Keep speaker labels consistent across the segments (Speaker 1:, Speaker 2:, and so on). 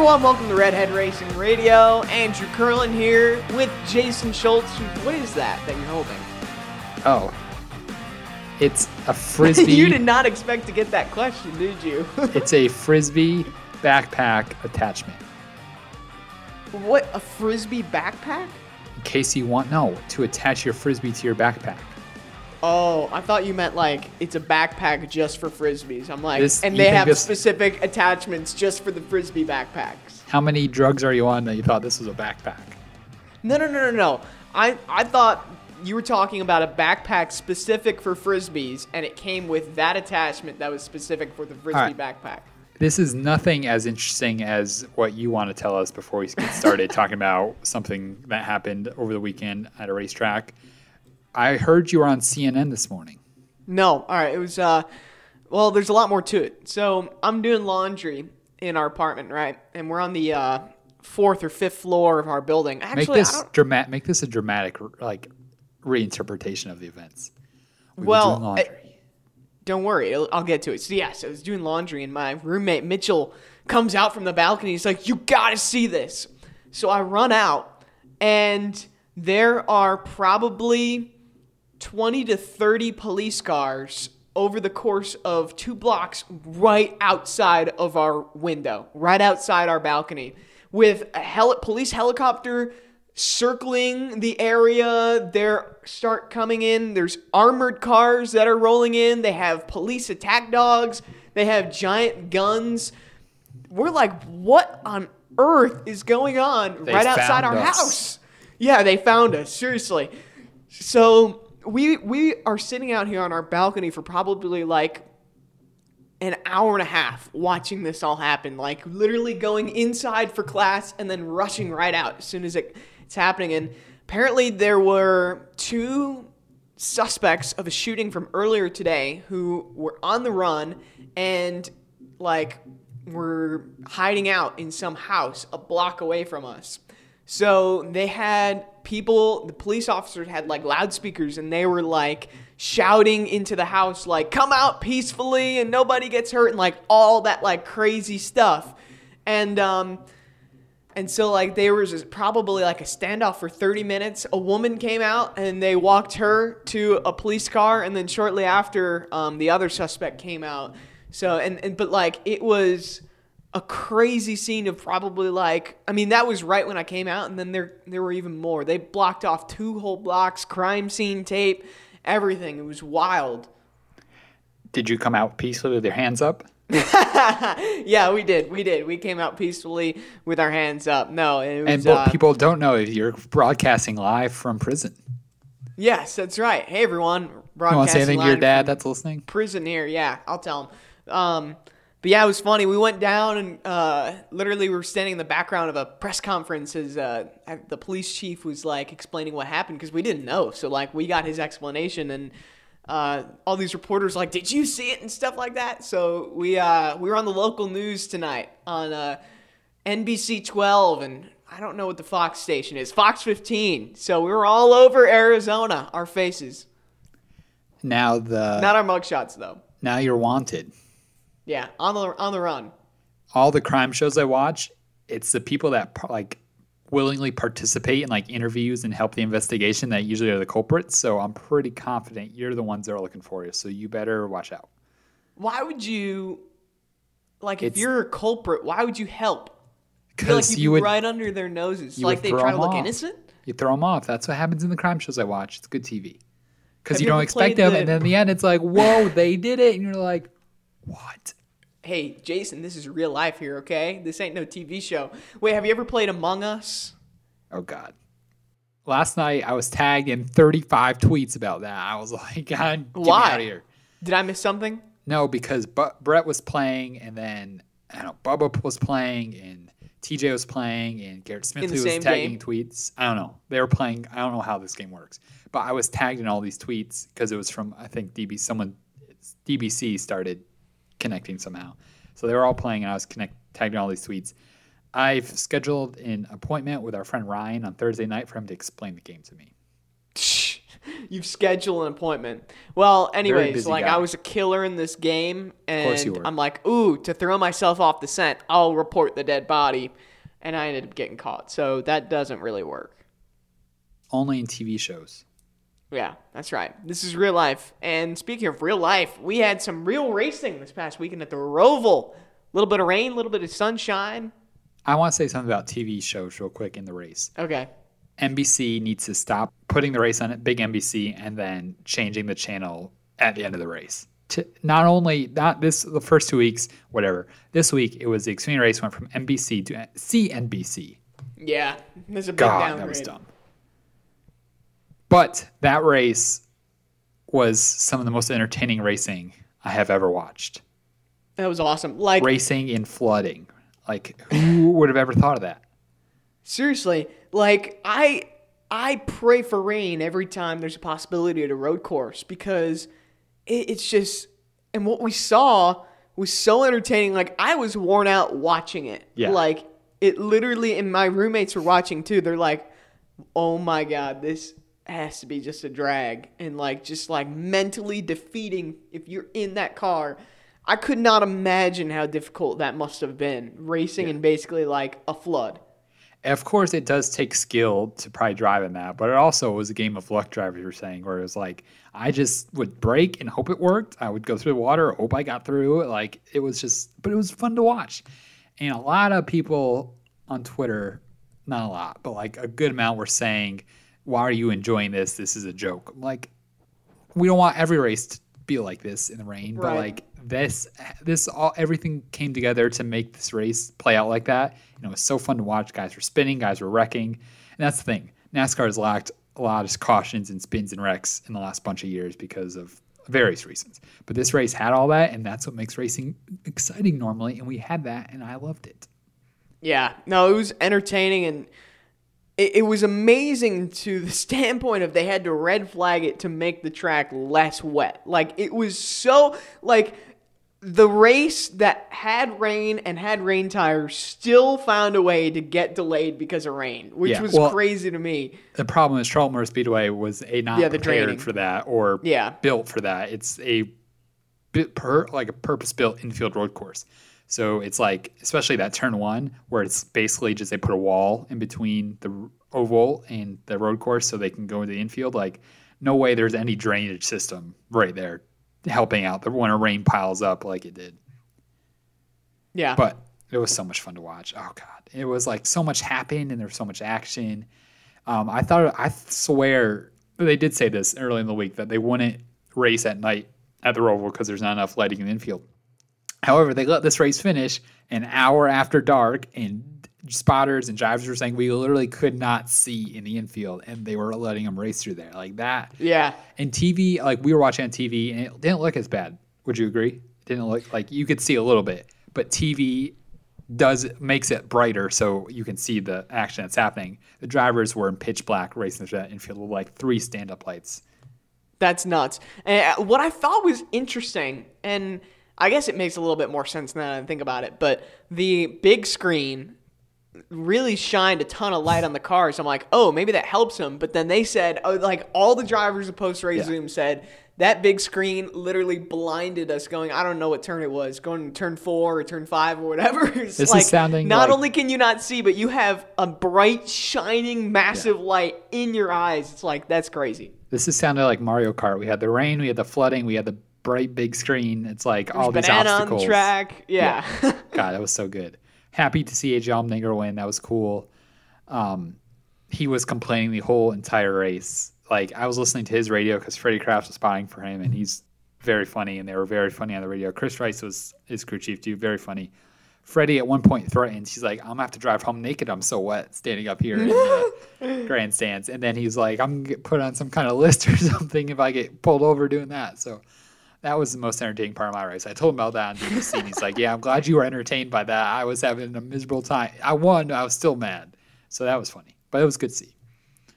Speaker 1: everyone, welcome to Redhead Racing Radio. Andrew Curlin here with Jason Schultz. What is that that you're holding?
Speaker 2: Oh, it's a frisbee.
Speaker 1: you did not expect to get that question, did you?
Speaker 2: it's a frisbee backpack attachment.
Speaker 1: what a frisbee backpack?
Speaker 2: In case you want, no, to attach your frisbee to your backpack.
Speaker 1: Oh, I thought you meant like it's a backpack just for frisbees. I'm like,
Speaker 2: This-
Speaker 1: and
Speaker 2: you
Speaker 1: they
Speaker 2: think
Speaker 1: have
Speaker 2: this-
Speaker 1: specific attachments just for the frisbee backpacks.
Speaker 2: How many drugs are you on that you thought this was a backpack?
Speaker 1: No, no, no, no, no. I I thought you were talking about a backpack specific for frisbees, and it came with that attachment that was specific for the frisbee
Speaker 2: Alright.
Speaker 1: backpack.
Speaker 2: This is nothing as interesting as what you want to tell us before we get started talking about something that happened over the weekend at a racetrack. I heard you were on CNN this morning.
Speaker 1: No, all right. It was uh, well, there's a lot more to it. So I'm doing laundry in our apartment, right? And we're on the uh, fourth or fifth floor of our building. Actually, I
Speaker 2: this dramatic. Make this a dramatic like reinterpretation of the events. We were
Speaker 1: Well,
Speaker 2: doing laundry.
Speaker 1: don't worry, I'll, I'll get to it. So yes, I was doing laundry, and my roommate Mitchell comes out from the balcony. He's like, "You gotta see this." So I run out, and there are probably twenty to thirty police cars over the course of two blocks, right outside of our window, right outside our balcony, with a heli- police helicopter circling the area. They start coming in. There's armored cars that are rolling in. They have police attack dogs. They have giant guns. We're like, what on earth is going on
Speaker 2: They
Speaker 1: right outside our
Speaker 2: us.
Speaker 1: house? Yeah, they found us. Seriously. So we we are sitting out here on our balcony for probably like an hour and a half watching this all happen. Like literally going inside for class and then rushing right out as soon as it, it's happening. And apparently there were two suspects of a shooting from earlier today who were on the run and like were hiding out in some house a block away from us. So they had people, the police officers had like loudspeakers and they were like shouting into the house, like, come out peacefully and nobody gets hurt and like all that like crazy stuff. And, um, and so like there was probably like a standoff for 30 minutes. A woman came out and they walked her to a police car and then shortly after um, the other suspect came out. So and, and but like it was a crazy scene of probably like I mean that was right when I came out and then there there were even more. They blocked off two whole blocks, crime scene tape, everything. It was wild.
Speaker 2: Did you come out peacefully with your hands up?
Speaker 1: Yeah, we did. We did. We came out peacefully with our hands up. No, it was
Speaker 2: And
Speaker 1: uh,
Speaker 2: people don't know is you're broadcasting live from prison.
Speaker 1: Yes, that's right. Hey everyone,
Speaker 2: You want to
Speaker 1: broadcasting
Speaker 2: say anything to your dad that's listening?
Speaker 1: prison here. Yeah, I'll tell him. Um, but yeah, it was funny. We went down and uh, literally we were standing in the background of a press conference as uh, the police chief was like explaining what happened because we didn't know. So like we got his explanation and uh, all these reporters like, did you see it and stuff like that. So we uh, we were on the local news tonight on uh, NBC 12 and I don't know what the Fox station is, Fox 15. So we were all over Arizona, our faces,
Speaker 2: Now the
Speaker 1: not our mugshots though.
Speaker 2: now you're wanted.
Speaker 1: Yeah, on the on the run.
Speaker 2: All the crime shows I watch, it's the people that like willingly participate in like interviews and help the investigation that usually are the culprits. So I'm pretty confident you're the ones that are looking for you. So you better watch out.
Speaker 1: Why would you like if
Speaker 2: It's-
Speaker 1: you're a culprit, why would you help? Like
Speaker 2: Because
Speaker 1: you'd
Speaker 2: you would
Speaker 1: right under their noses. Like they try to look
Speaker 2: off.
Speaker 1: innocent?
Speaker 2: you throw them off. That's what happens in the crime shows I watch. It's good TV. Because you
Speaker 1: you
Speaker 2: don't expect them,
Speaker 1: the-
Speaker 2: and then in the end, it's like, whoa, they did it, and you're like, what?
Speaker 1: Hey, Jason, this is real life here, okay? This ain't no TV show. Wait, have you ever played Among Us?
Speaker 2: Oh God. Last night I was tagged in 35 tweets about that. I was like, God, get
Speaker 1: Why?
Speaker 2: out of here.
Speaker 1: Did I miss something?
Speaker 2: No, because Bu- Brett was playing, and then I don't know, Bubba was playing, and TJ was playing, and Garrett Smith was tagging
Speaker 1: game?
Speaker 2: tweets. I don't know. They were playing. I don't know how this game works, but I was tagged in all these tweets because it was from I think DB. Someone DBC started connecting somehow, so they were all playing, and I was connect tagged in all these tweets. I've scheduled an appointment with our friend Ryan on Thursday night for him to explain the game to me.
Speaker 1: You've scheduled an appointment. Well, anyways, like
Speaker 2: guy.
Speaker 1: I was a killer in this game, and. I'm like, ooh, to throw myself off the scent, I'll report the dead body, and I ended up getting caught. So that doesn't really work.
Speaker 2: Only in TV shows.
Speaker 1: Yeah, that's right. This is real life. And speaking of real life, we had some real racing this past weekend at the Roval. A little bit of rain, a little bit of sunshine.
Speaker 2: I want to say something about TV shows real quick in the race.
Speaker 1: Okay.
Speaker 2: NBC needs to stop putting the race on it, big NBC and then changing the channel at the end of the race. To not only not this the first two weeks, whatever. This week it was the Xfinity race went from NBC to CNBC.
Speaker 1: Yeah, there's a big
Speaker 2: God,
Speaker 1: downgrade.
Speaker 2: that was dumb. But that race was some of the most entertaining racing I have ever watched.
Speaker 1: That was awesome. Like
Speaker 2: Racing in flooding. Like who would have ever thought of that?
Speaker 1: seriously, like I I pray for rain every time there's a possibility at a road course because it, it's just and what we saw was so entertaining. Like I was worn out watching it.
Speaker 2: Yeah.
Speaker 1: Like it literally, and my roommates were watching too. They're like, "Oh my god, this has to be just a drag," and like just like mentally defeating if you're in that car. I could not imagine how difficult that must have been racing in basically like a flood.
Speaker 2: Of course, it does take skill to probably drive in that, but it also was a game of luck, drivers were saying, where it was like, I just would brake and hope it worked. I would go through the water, hope I got through. Like, it was just, but it was fun to watch. And a lot of people on Twitter, not a lot, but like a good amount were saying, Why are you enjoying this? This is a joke. Like, we don't want every race to be like this in the rain, but like this, this all everything came together to make this race play out like that. You know, it was so fun to watch. Guys were spinning, guys were wrecking, and that's the thing. NASCAR has lacked a lot of cautions and spins and wrecks in the last bunch of years because of various reasons. But this race had all that, and that's what makes racing exciting normally. And we had that, and I loved it.
Speaker 1: Yeah, no, it was entertaining and it, it was amazing to the standpoint of they had to red flag it to make the track less wet. Like it was so like the race that had rain and had rain tires still found a way to get delayed because of rain, which
Speaker 2: Yeah,
Speaker 1: was
Speaker 2: well-
Speaker 1: crazy to me.
Speaker 2: The problem is Charlotte Motor Speedway was a not
Speaker 1: Yeah,
Speaker 2: prepared for that or
Speaker 1: Yeah.
Speaker 2: built for that. It's a bit per like a purpose built infield road course. So it's like especially that turn one where it's basically just they put a wall in between the oval and the road course so they can go into the infield. Like no way there's any drainage system right there helping out when a rain piles up like it did.
Speaker 1: Yeah.
Speaker 2: But it was so much fun to watch. Oh god, it was like so much happened and there was so much action. Um, I thought I swear they did say this early in the week that they wouldn't race at night at the Roval because there's not enough lighting in the infield. However, they let this race finish an hour after dark, and spotters and drivers were saying we literally could not see in the infield, and they were letting them race through there like that.
Speaker 1: yeah.
Speaker 2: And TV, like we were watching on TV, and it didn't look as bad. Would you agree? It didn't look like you could see a little bit, but TV does makes it brighter so you can see the action that's happening. The drivers were in pitch black racing through that infield with like three stand up lights.
Speaker 1: That's nuts. And uh, what I thought was interesting, and I guess it makes a little bit more sense now that I think about it, but the big screen really shined a ton of light on the cars. I'm like, oh, maybe that helps them. But then they said, oh, like all the drivers of post race
Speaker 2: Yeah.
Speaker 1: Zoom said that big screen literally blinded us going, I don't know what turn it was, going to turn four or turn five or whatever. It's
Speaker 2: This is
Speaker 1: like,
Speaker 2: sounding
Speaker 1: Not
Speaker 2: like-
Speaker 1: only can you not see, but you have a bright, shining, massive light in your eyes. It's like, that's crazy.
Speaker 2: This is sounding like Mario Kart. We had the rain, we had the flooding, we had the bright big screen. It's like all these obstacles.
Speaker 1: on the track. Yeah.
Speaker 2: God, that was so good. Happy to see AJ Allmendinger win. That was cool. Um, he was complaining the whole entire race. Like I was listening to his radio because Freddie Kraft was spying for him, and he's very funny, and they were very funny on the radio. Chris Rice was his crew chief too, very funny. Freddie at one point threatens, he's like, "I'm gonna have to drive home naked. I'm so wet standing up here in the grandstands." And then he's like, "I'm gonna get put on some kind of list or something if I get pulled over doing that." So that was the most entertaining part of my race. I told him about that on BBC, and he's like, "Yeah, I'm glad you were entertained by that. I was having a miserable time. I won, I was still mad." So that was funny, but it was good to see.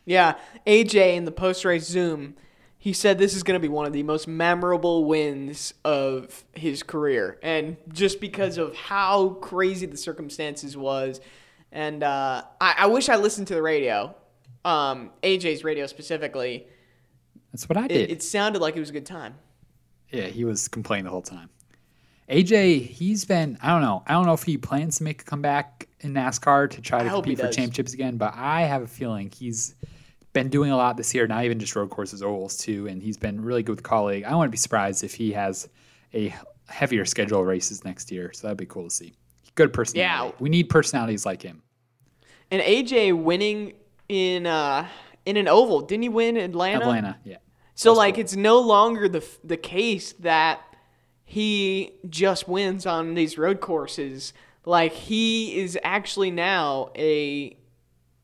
Speaker 1: Yeah, AJ in the post race Zoom, he said this is going to be one of the most memorable wins of his career, and just because of how crazy the circumstances was, and uh, I, I wish I listened to the radio, um, AJ's radio specifically,
Speaker 2: That's what I
Speaker 1: It,
Speaker 2: did.
Speaker 1: it sounded like it was a good time.
Speaker 2: Yeah, he was complaining the whole time. AJ, he's been I don't know. I don't know if he plans to make a comeback in NASCAR to try to compete for
Speaker 1: does.
Speaker 2: championships again, but I have a feeling he's been doing a lot this year, not even just road courses, ovals too, and he's been really good with Kaulig. I wouldn't be surprised if he has a heavier schedule of races next year, so that'd be cool to see. Good personality.
Speaker 1: Yeah.
Speaker 2: We need personalities like him.
Speaker 1: And AJ winning in uh in an oval. Didn't he win Atlanta?
Speaker 2: Atlanta, yeah.
Speaker 1: So
Speaker 2: That's
Speaker 1: like
Speaker 2: cool.
Speaker 1: it's no longer the the case that he just wins on these road courses. Like he is actually now a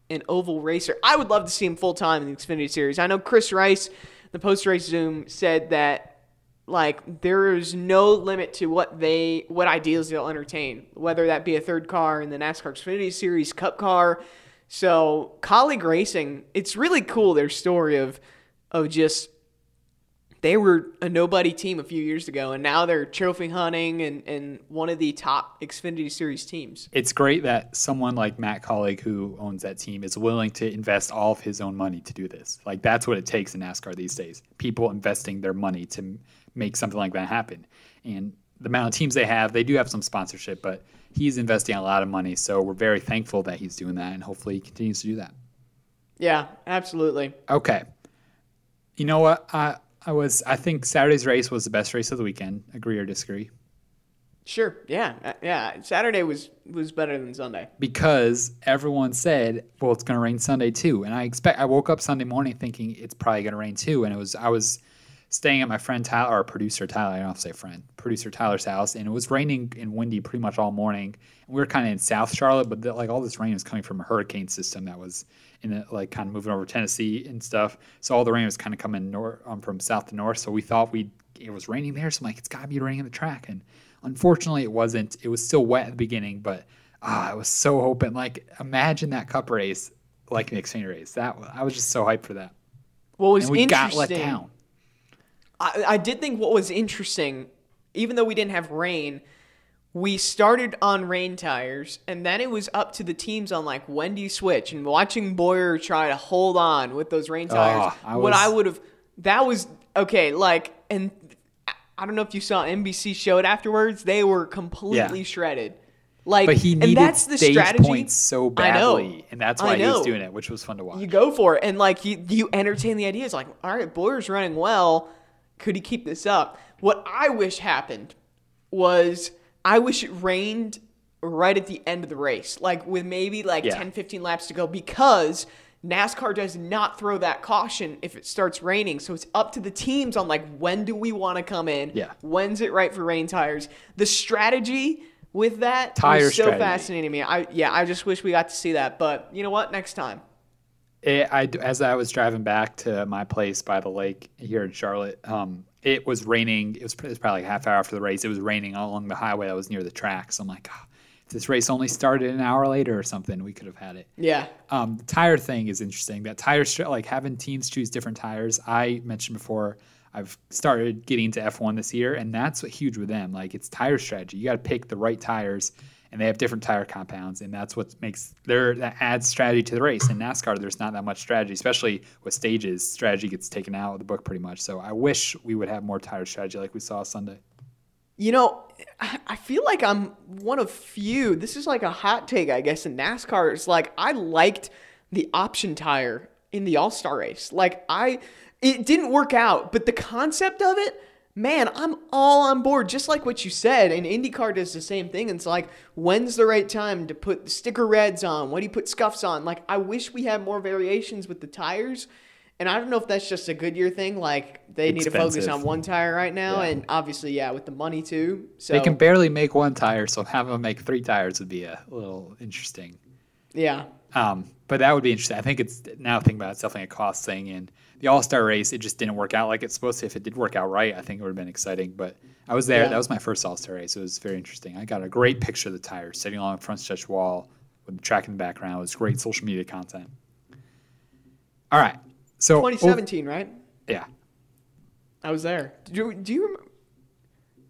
Speaker 1: an oval racer. I would love to see him full time in the Xfinity Series. I know Chris Rice, the post race Zoom, said that like there is no limit to what they what ideas they'll entertain, whether that be a third car in the NASCAR Xfinity Series, Cup car. So Kaulig racing, it's really cool their story of of just they were a nobody team a few years ago, and now they're trophy hunting and, and one of the top Xfinity Series teams.
Speaker 2: it's great that someone like Matt Kaulig, who owns that team, is willing to invest all of his own money to do this. Like that's what it takes in NASCAR these days. People investing their money to make something like that happen. And the amount of teams they have, they do have some sponsorship, but he's investing a lot of money. So we're very thankful that he's doing that, and hopefully he continues to do that.
Speaker 1: Yeah, absolutely.
Speaker 2: Okay. You know what? I I was I think Saturday's race was the best race of the weekend. Agree or disagree?
Speaker 1: Sure. Yeah. uh, Yeah. Saturday was was better than Sunday.
Speaker 2: because everyone said, "Well, it's going to rain Sunday too." And I expect I woke up Sunday morning thinking it's probably going to rain too. And it was I was staying at my friend Tyler, or producer Tyler. I don't have to say friend, producer Tyler's house, and it was raining and windy pretty much all morning. And we were kind of in South Charlotte, but the, like all this rain was coming from a hurricane system that was in the, like kind of moving over Tennessee and stuff. So all the rain was kind of coming north um, from south to north. So we thought we it was raining there. So I'm like, it's got to be raining at the track, and unfortunately, it wasn't. It was still wet at the beginning, but ah, I was so hoping. Like, imagine that Cup race, like an Xfinity race. That I was just so hyped for that,
Speaker 1: What was
Speaker 2: and we got
Speaker 1: interesting?
Speaker 2: let down.
Speaker 1: I, I did think what was interesting, even though we didn't have rain, we started on rain tires, and then it was up to the teams on like when do you switch. And watching Bowyer try to hold on with those rain tires,
Speaker 2: Oh, I
Speaker 1: what
Speaker 2: was-
Speaker 1: I would have that was okay. Like, and I don't know if you saw NBC showed afterwards; they were completely
Speaker 2: Yeah.
Speaker 1: shredded. Like,
Speaker 2: But he
Speaker 1: and
Speaker 2: needed
Speaker 1: that's the
Speaker 2: stage
Speaker 1: strategy.
Speaker 2: points so
Speaker 1: I know.
Speaker 2: badly, and that's why he was doing it, which was fun to watch.
Speaker 1: You go for it, and like you, you entertain the ideas. Like, all right, Bowyer's running well. Could he keep this up? What I wish happened was I wish it rained right at the end of the race, like with maybe like
Speaker 2: Yeah.
Speaker 1: 10, 15 laps to go, because NASCAR does not throw that caution if it starts raining. So it's up to the teams on like when do we want to come in?
Speaker 2: Yeah.
Speaker 1: When's it right for rain tires? The strategy with that
Speaker 2: Tire
Speaker 1: was so
Speaker 2: strategy.
Speaker 1: fascinating to me. I yeah, I just wish we got to see that. But you know what? Next time.
Speaker 2: it, I, as I was driving back to my place by the lake here in Charlotte, um, it was raining. It was, it was probably like a half hour after the race. It was raining all along the highway that was near the track. So I'm like, "Ah, if this race only started an hour later or something, we could have had it.
Speaker 1: Yeah.
Speaker 2: Um, the tire thing is interesting. That tire, like having teams choose different tires. I mentioned before, I've started getting into F1 this year, and that's what huge with them. Like it's tire strategy. You got to pick the right tires, and they have different tire compounds, and that's what makes there that adds strategy to the race. In NASCAR, there's not that much strategy, especially with stages. Strategy gets taken out of the book pretty much. So I wish we would have more tire strategy like we saw Sunday.
Speaker 1: You know, I feel like I'm one of few. This is like a hot take, I guess, in NASCAR. It's like I liked the option tire in the All Star race. Like I, it didn't work out, but the concept of it, man, I'm all on board. Just like what you said, and IndyCar does the same thing. It's like when's the right time to put sticker reds on? When do you put scuffs on? Like I wish we had more variations with the tires. And I don't know if that's just a Goodyear thing. Like they need to focus on one tire right now,
Speaker 2: Yeah.
Speaker 1: and obviously, yeah, with the money too. So
Speaker 2: They can barely make one tire, so having them make three tires would be a little interesting.
Speaker 1: yeah,
Speaker 2: Um, but that would be interesting. I think it's now thinking about it, it's definitely a cost thing. And the All Star race, it just didn't work out like it's supposed to. If it did work out right, I think it would have been exciting. But I was there.
Speaker 1: Yeah.
Speaker 2: That was my first All Star race. It was very interesting. I got a great picture of the tires sitting along the front stretch wall with the track in the background. It was great social media content. All right. So,
Speaker 1: 2017, right?
Speaker 2: yeah.
Speaker 1: I was there. Do you, do you remember?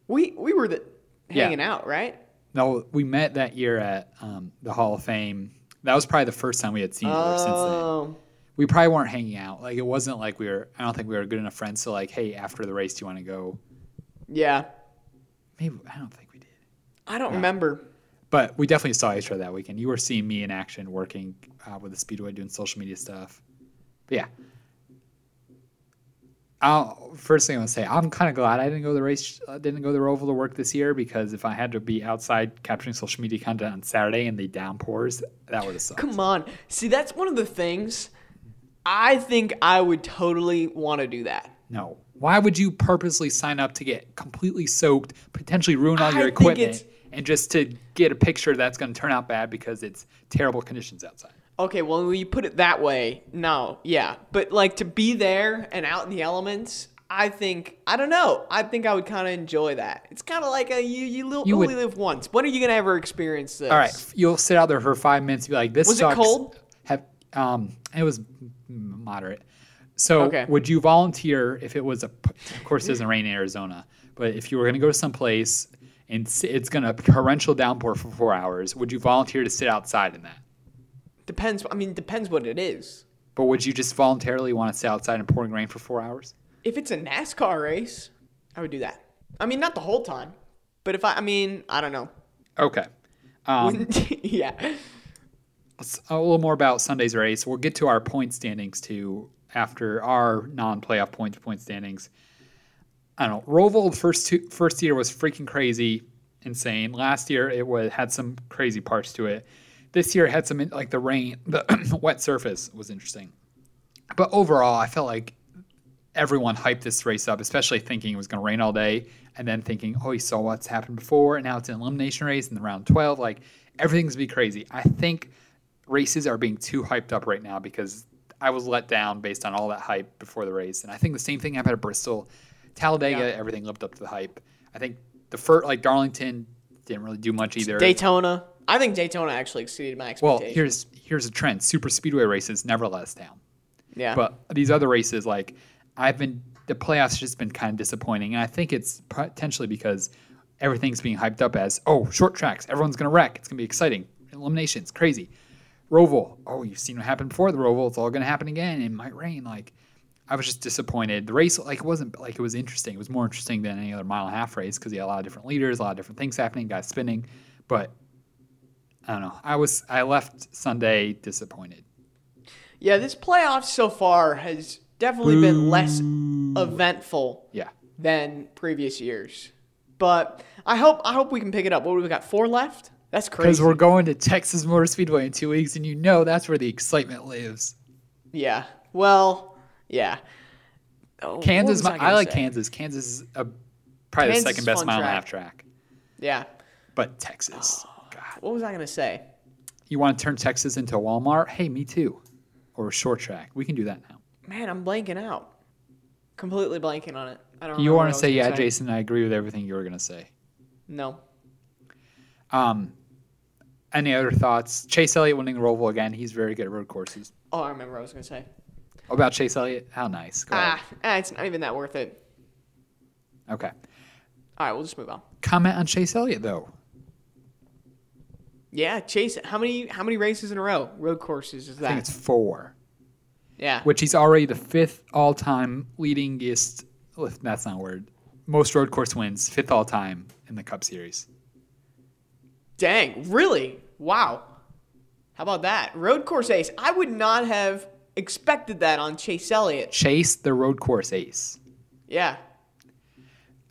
Speaker 1: We we were the,
Speaker 2: Yeah.
Speaker 1: hanging out, right?
Speaker 2: No, we met that year at um, the Hall of Fame. That was probably the first time we had seen each other since then. We probably weren't hanging out. Like it wasn't like we were. I don't think we were good enough friends to like, hey, after the race, do you want to go?
Speaker 1: Yeah.
Speaker 2: Maybe I don't think we did.
Speaker 1: I don't remember.
Speaker 2: But we definitely saw each other that weekend. You were seeing me in action, working uh, with the Speedway, doing social media stuff. But yeah. I'll, first thing I want to say, I'm kind of glad I didn't go to the race, uh, didn't go to the Roval to work this year because if I had to be outside capturing social media content on Saturday and the downpours, that would have sucked.
Speaker 1: Come on. See, that's one of the things. I think I would totally want to do that.
Speaker 2: No. Why would you purposely sign up to get completely soaked, potentially ruin all your
Speaker 1: think
Speaker 2: equipment, and just to get a picture that's going to turn out bad because it's terrible conditions outside?
Speaker 1: Okay, well, when you put it that way, no, yeah. But like to be there and out in the elements, I think I don't know. I think I would kind of enjoy that. It's kind of like a you you, li-
Speaker 2: You
Speaker 1: only
Speaker 2: would-
Speaker 1: live once. When are you gonna ever experience this?
Speaker 2: All right, you'll sit out there for five minutes and be like, "This
Speaker 1: Was it cold?
Speaker 2: Um, it was moderate. So,
Speaker 1: Okay.
Speaker 2: would you volunteer if it was a? Of course, it doesn't rain in Arizona, but if you were going to go to some place and it's going to torrential downpour for four hours, would you volunteer to sit outside in that?
Speaker 1: Depends. I mean, depends what it is.
Speaker 2: But would you just voluntarily want to sit outside in pouring rain for four hours?
Speaker 1: If it's a NASCAR race, I would do that. I mean, not the whole time, but if I, I mean, I don't know.
Speaker 2: Okay. Um,
Speaker 1: yeah.
Speaker 2: A little more about Sunday's race. We'll get to our point standings too after our non-playoff point to point standings. I don't know. Roval first two, first year was freaking crazy, insane. Last year it was had some crazy parts to it. This year it had some like the rain, the wet surface was interesting. But overall, I felt like everyone hyped this race up, especially thinking it was going to rain all day, and then thinking, oh, you saw what's happened before, and now it's an elimination race in the round 12. Like everything's gonna be crazy. I think races are being too hyped up right now because I was let down based on all that hype before the race, and I think the same thing happened at Bristol, Talladega.
Speaker 1: Yeah.
Speaker 2: Everything lived up to the hype. I think the first, like Darlington, didn't really do much either.
Speaker 1: Daytona. I think Daytona actually exceeded my expectations.
Speaker 2: well, here's here's a trend: super speedway races never let us down.
Speaker 1: yeah.
Speaker 2: But these other races, like I've been, the playoffs just been kind of disappointing, and I think it's potentially because everything's being hyped up as oh short tracks, everyone's gonna wreck, it's gonna be exciting, eliminations, crazy. Roval, oh you've seen what happened before the Roval, it's all gonna happen again. It might rain. Like I was just disappointed. The race, like it wasn't like it was interesting. It was more interesting than any other mile and a half race because you had a lot of different leaders, a lot of different things happening, guys spinning, but. I don't know. I was I left Sunday disappointed.
Speaker 1: yeah, this playoff so far has definitely been less eventful
Speaker 2: Yeah.
Speaker 1: than previous years. But I hope I hope we can pick it up. What do we got? Four left? That's crazy.
Speaker 2: Because we're going to Texas Motor Speedway in two weeks, and you know that's where the excitement lives.
Speaker 1: Yeah. Well, yeah. Oh,
Speaker 2: Kansas, I,
Speaker 1: gonna
Speaker 2: like
Speaker 1: say?
Speaker 2: Kansas. Kansas is a, probably
Speaker 1: Kansas
Speaker 2: the second best mile and a half track.
Speaker 1: Yeah.
Speaker 2: But Texas,
Speaker 1: Oh.
Speaker 2: God,
Speaker 1: What was I gonna say?
Speaker 2: you want to turn Texas into a Walmart? Hey, me too. Or a short track. We can do that now.
Speaker 1: Man, I'm blanking out. Completely blanking on it. I don't.
Speaker 2: You want to say, yeah, Jason? I agree with everything you were going to say.
Speaker 1: No.
Speaker 2: Um, any other thoughts? Chase Elliott winning the Roval again. He's very good at road courses.
Speaker 1: Oh, I remember what I was gonna say.
Speaker 2: About Chase Elliott? How nice. Go.
Speaker 1: Ah, ah, it's not even that worth it.
Speaker 2: Okay.
Speaker 1: All right, we'll just move on.
Speaker 2: Comment on Chase Elliott though.
Speaker 1: Yeah, Chase. How many how many races in a row? Road courses is that?
Speaker 2: I think it's four.
Speaker 1: Yeah.
Speaker 2: which he's already the fifth all-time leadingest. well, That's not a word. Most road course wins, fifth all-time in the Cup Series.
Speaker 1: Dang, really? Wow. How about that? Road course ace. I would not have expected that on Chase Elliott.
Speaker 2: Chase the road course ace.
Speaker 1: Yeah.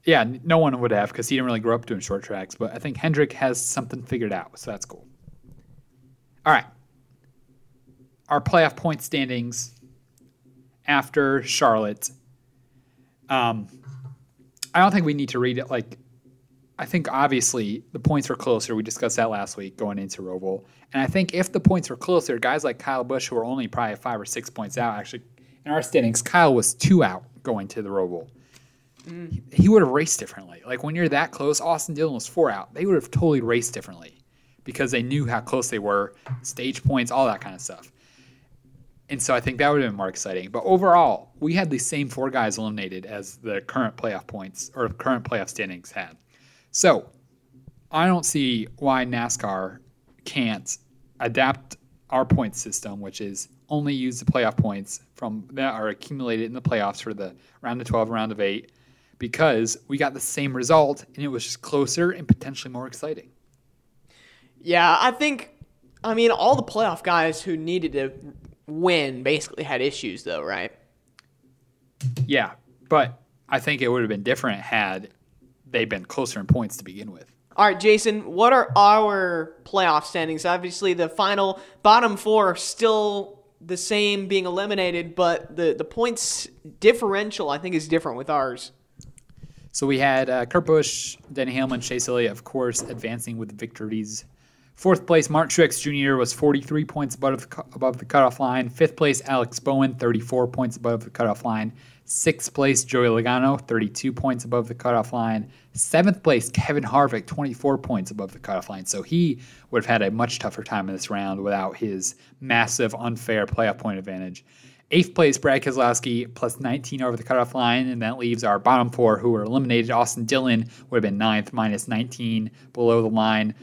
Speaker 2: Yeah, no one would have because he didn't really grow up doing short tracks. But I think Hendrick has something figured out, so that's cool. All right, our playoff point standings after Charlotte. Um, I don't think we need to read it. Like, I think obviously the points were closer. We discussed that last week going into Roval, and I think if the points were closer, guys like Kyle Busch, who were only probably five or six points out, actually in our standings, Kyle was two out going to the Roval he would have raced differently. Like when you're that close, Austin Dillon was four out. They would have totally raced differently because they knew how close they were, stage points, all that kind of stuff. And so I think that would have been more exciting. But overall, we had the same four guys eliminated as the current playoff points or current playoff standings had. So I don't see why NASCAR can't adapt our point system, which is only use the playoff points from that are accumulated in the playoffs for the round of 12, round of 8 because we got the same result and it was just closer and potentially more exciting.
Speaker 1: Yeah, I think. I mean, all the playoff guys who needed to win basically had issues, though, right?
Speaker 2: Yeah, but I think it would have been different had they been closer in points to begin with.
Speaker 1: All right, Jason, what are our playoff standings? Obviously, the final bottom four are still the same being eliminated, but the, the points differential, I think, is different with ours.
Speaker 2: So we had uh, Kurt Busch, Denny Hamlin, Chase Elliott, of course, advancing with victories. Fourth place, Mark Truex Jr. was 43 points above the, above the cutoff line. Fifth place, Alex Bowman, 34 points above the cutoff line. Sixth place, Joey Logano, 32 points above the cutoff line. Seventh place, Kevin Harvick, 24 points above the cutoff line. So he would have had a much tougher time in this round without his massive, unfair playoff point advantage. Eighth place, Brad Keselowski, plus 19 over the cutoff line, and that leaves our bottom four who were eliminated. Austin Dillon would have been ninth, minus 19 below the line.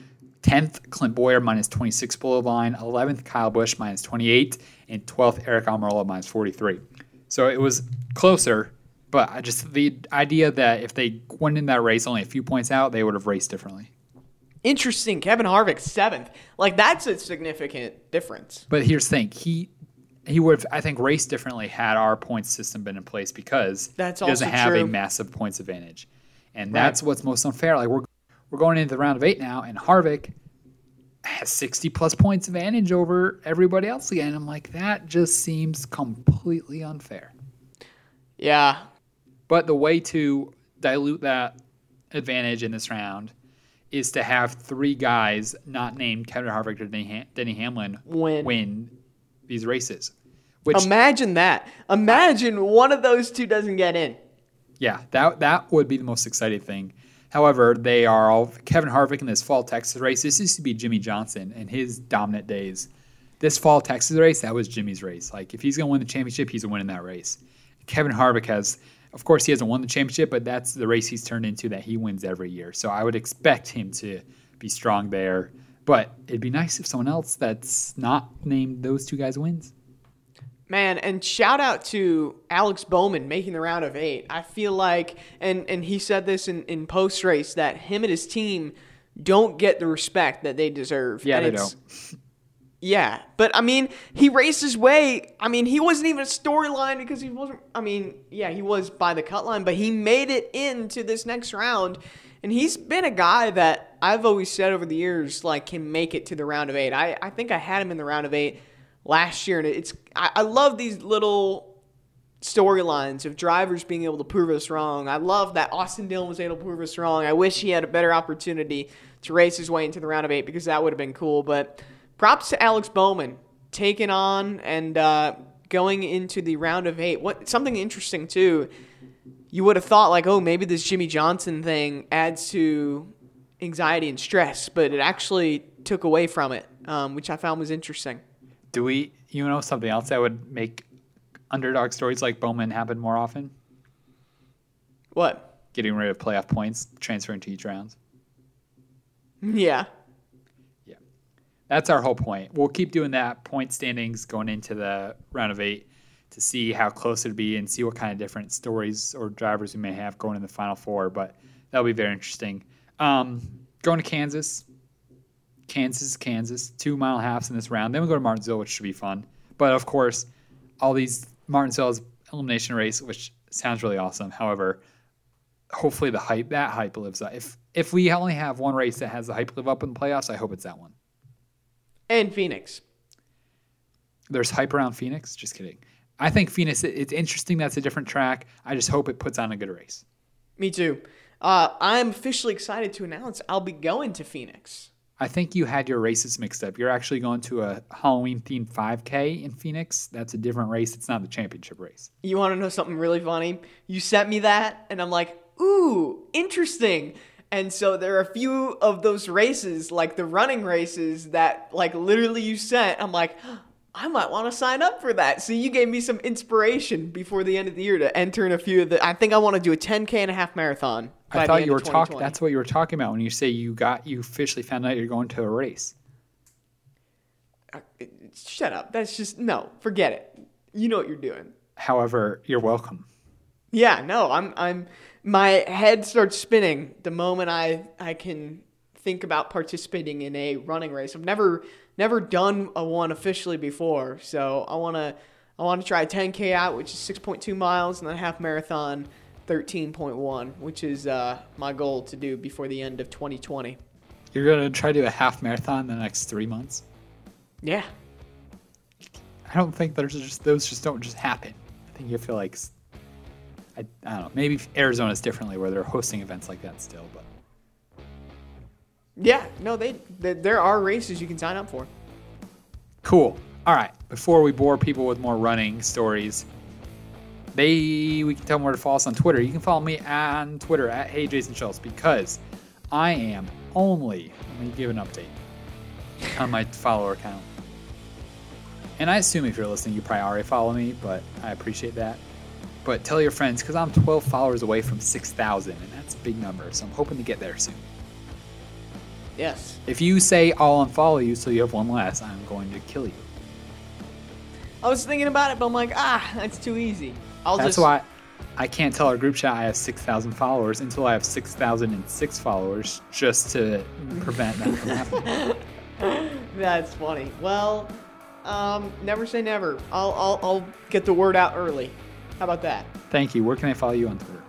Speaker 2: 10th, Clint Bowyer, minus 26 below the line. 11th, Kyle Busch, minus 28. And 12th, Aric Almirola, minus 43. So it was closer, but I just the idea that if they went in that race only a few points out, they would have raced differently.
Speaker 1: Interesting. Kevin Harvick, seventh. Like, that's a significant difference.
Speaker 2: But here's the thing he he would have, I think, raced differently had our points system been in place because
Speaker 1: That's
Speaker 2: he doesn't have
Speaker 1: true.
Speaker 2: a massive points advantage, and that's what's most unfair. Like we're we're going into the round of eight now, and Harvick has 60 plus points advantage over everybody else again. I'm like, that just seems completely unfair.
Speaker 1: Yeah.
Speaker 2: But the way to dilute that advantage in this round is to have three guys not named Kevin Harvick or Denny, Ham- Denny Hamlin
Speaker 1: Win.
Speaker 2: win these races. Which
Speaker 1: Imagine that. Imagine one of those two doesn't get in.
Speaker 2: Yeah, that that would be the most exciting thing. However, they are all Kevin Harvick in this fall Texas race. This used to be Jimmie Johnson and his dominant days. This fall Texas race, that was Jimmie's race. Like if he's going to win the championship, he's winning that race. Kevin Harvick has, of course, he hasn't won the championship, but that's the race he's turned into that he wins every year. So I would expect him to be strong there. But it'd be nice if someone else that's not named those two guys wins.
Speaker 1: Man, and shout out to Alex Bowman making the round of eight. I feel like, and, and he said this in, in post race, that him and his team don't get the respect that they deserve.
Speaker 2: Yeah,
Speaker 1: And
Speaker 2: they don't.
Speaker 1: Yeah, but I mean, he raced his way. I mean, he wasn't even a storyline because he wasn't. I mean, yeah, he was by the cut line, but he made it into this next round. And he's been a guy that I've always said over the years, like, can make it to the round of eight. I, I think I had him in the round of eight last year, and it's I, I love these little storylines of drivers being able to prove us wrong. I love that Austin Dillon was able to prove us wrong. I wish he had a better opportunity to race his way into the round of eight because that would have been cool. But props to Alex Bowman taking on and uh, going into the round of eight. What something interesting too. You would have thought like, oh, maybe this Jimmie Johnson thing adds to anxiety and stress, but it actually took away from it, um, which I found was interesting.
Speaker 2: Do we, you know, something else that would make underdog stories like Bowman happen more often?
Speaker 1: What?
Speaker 2: Getting rid of playoff points, transferring to each round.
Speaker 1: Yeah.
Speaker 2: Yeah. That's our whole point. We'll keep doing that point standings going into the round of eight to see how close it'd be and see what kind of different stories or drivers we may have going in the final four. But that'll be very interesting. Um, going to Kansas. Kansas, Kansas, two mile halves in this round. Then we go to Martinsville, which should be fun. But of course, all these Martinsville's elimination race, which sounds really awesome. However, hopefully the hype that hype lives up. If if we only have one race that has the hype live up in the playoffs, I hope it's that one.
Speaker 1: And Phoenix.
Speaker 2: There's hype around Phoenix. Just kidding. I think Phoenix. It's interesting. That's a different track. I just hope it puts on a good race.
Speaker 1: Me too. Uh, I'm officially excited to announce I'll be going to Phoenix.
Speaker 2: I think you had your races mixed up. You're actually going to a Halloween themed 5K in Phoenix. That's a different race. It's not the championship race.
Speaker 1: You want to know something really funny? You sent me that, and I'm like, ooh, interesting. And so there are a few of those races, like the running races, that like literally you sent. I'm like, I might want to sign up for that. So you gave me some inspiration before the end of the year to enter in a few of the. I think I want to do a 10k and a half marathon.
Speaker 2: I thought you were talking. That's what you were talking about when you say you got you officially found out you're going to a race.
Speaker 1: shut up. That's just no. Forget it. You know what you're doing.
Speaker 2: However, you're welcome.
Speaker 1: Yeah, no, I'm I'm my head starts spinning the moment I I can think about participating in a running race. I've never never done a one officially before, so I want to I want to try a 10k out, which is 6.2 miles, and then a half marathon 13.1, which is uh, my goal to do before the end of 2020.
Speaker 2: You're gonna try to do a half marathon in the next three months.
Speaker 1: Yeah.
Speaker 2: I don't think there's just those just don't just happen. I think you feel like I don't know. Maybe Arizona's differently where they're hosting events like that still, but
Speaker 1: Yeah, no, they, they there are races you can sign up for.
Speaker 2: cool. All right. Before we bore people with more running stories, they we can tell them where to follow us on Twitter. You can follow me on Twitter at Hey Jason Schultz because I am only let me give an update on my follower count. And I assume if you're listening, you probably already follow me, but I appreciate that. But tell your friends because I'm 12 followers away from 6,000, and that's a big number. So I'm hoping to get there soon.
Speaker 1: Yes.
Speaker 2: If you say I'll unfollow you so you have one less, I'm going to kill you.
Speaker 1: I was thinking about it, but I'm like, ah, that's too easy. I'll
Speaker 2: That's
Speaker 1: just
Speaker 2: why I can't tell our group chat I have 6,000 followers until I have 6,006 followers just to prevent that from happening.
Speaker 1: That's funny. Well, um, never say never. I'll, I'll, I'll get the word out early. How about that?
Speaker 2: Thank you. Where can I follow you on Twitter?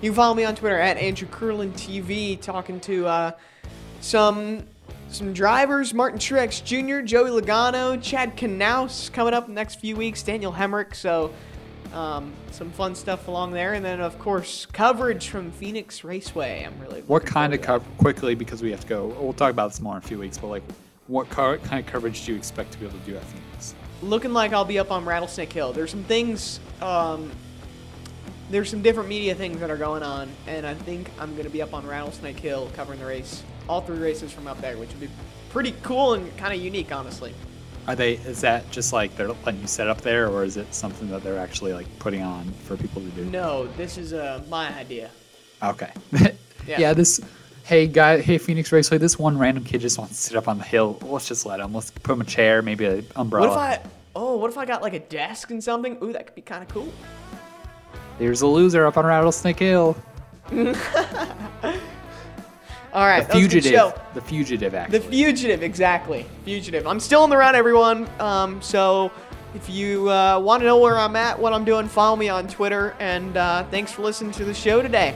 Speaker 1: You can follow me on Twitter at Andrew Curlin TV, talking to uh, some some drivers: Martin Truex Jr., Joey Logano, Chad Knaus coming up in the next few weeks, Daniel Hemric. So um, some fun stuff along there, and then of course coverage from Phoenix Raceway. I'm really
Speaker 2: What kind of cover quickly because we have to go. We'll talk about this more in a few weeks. But like, what co- kind of coverage do you expect to be able to do at Phoenix?
Speaker 1: looking like I'll be up on Rattlesnake Hill. There's some things. Um, there's some different media things that are going on, and I think I'm going to be up on Rattlesnake Hill covering the race, all three races from up there, which would be pretty cool and kind of unique, honestly.
Speaker 2: Are they? Is that just like they're letting you set up there, or is it something that they're actually like putting on for people to do?
Speaker 1: No, this is uh, my idea.
Speaker 2: Okay.
Speaker 1: Yeah.
Speaker 2: yeah. This. Hey guy. Hey Phoenix Raceway. This one random kid just wants to sit up on the hill. Let's just let him. Let's put him a chair, maybe an umbrella.
Speaker 1: What if I? Oh, what if I got like a desk and something? Ooh, that could be kind of cool.
Speaker 2: There's a loser up on Rattlesnake Hill.
Speaker 1: All right,
Speaker 2: The
Speaker 1: that was a good
Speaker 2: fugitive. The fugitive. Actually.
Speaker 1: The fugitive, exactly. Fugitive. I'm still in the run, everyone. Um, so if you uh, want to know where I'm at, what I'm doing, follow me on Twitter. And uh, thanks for listening to the show today.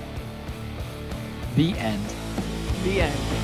Speaker 2: the end.
Speaker 1: The end.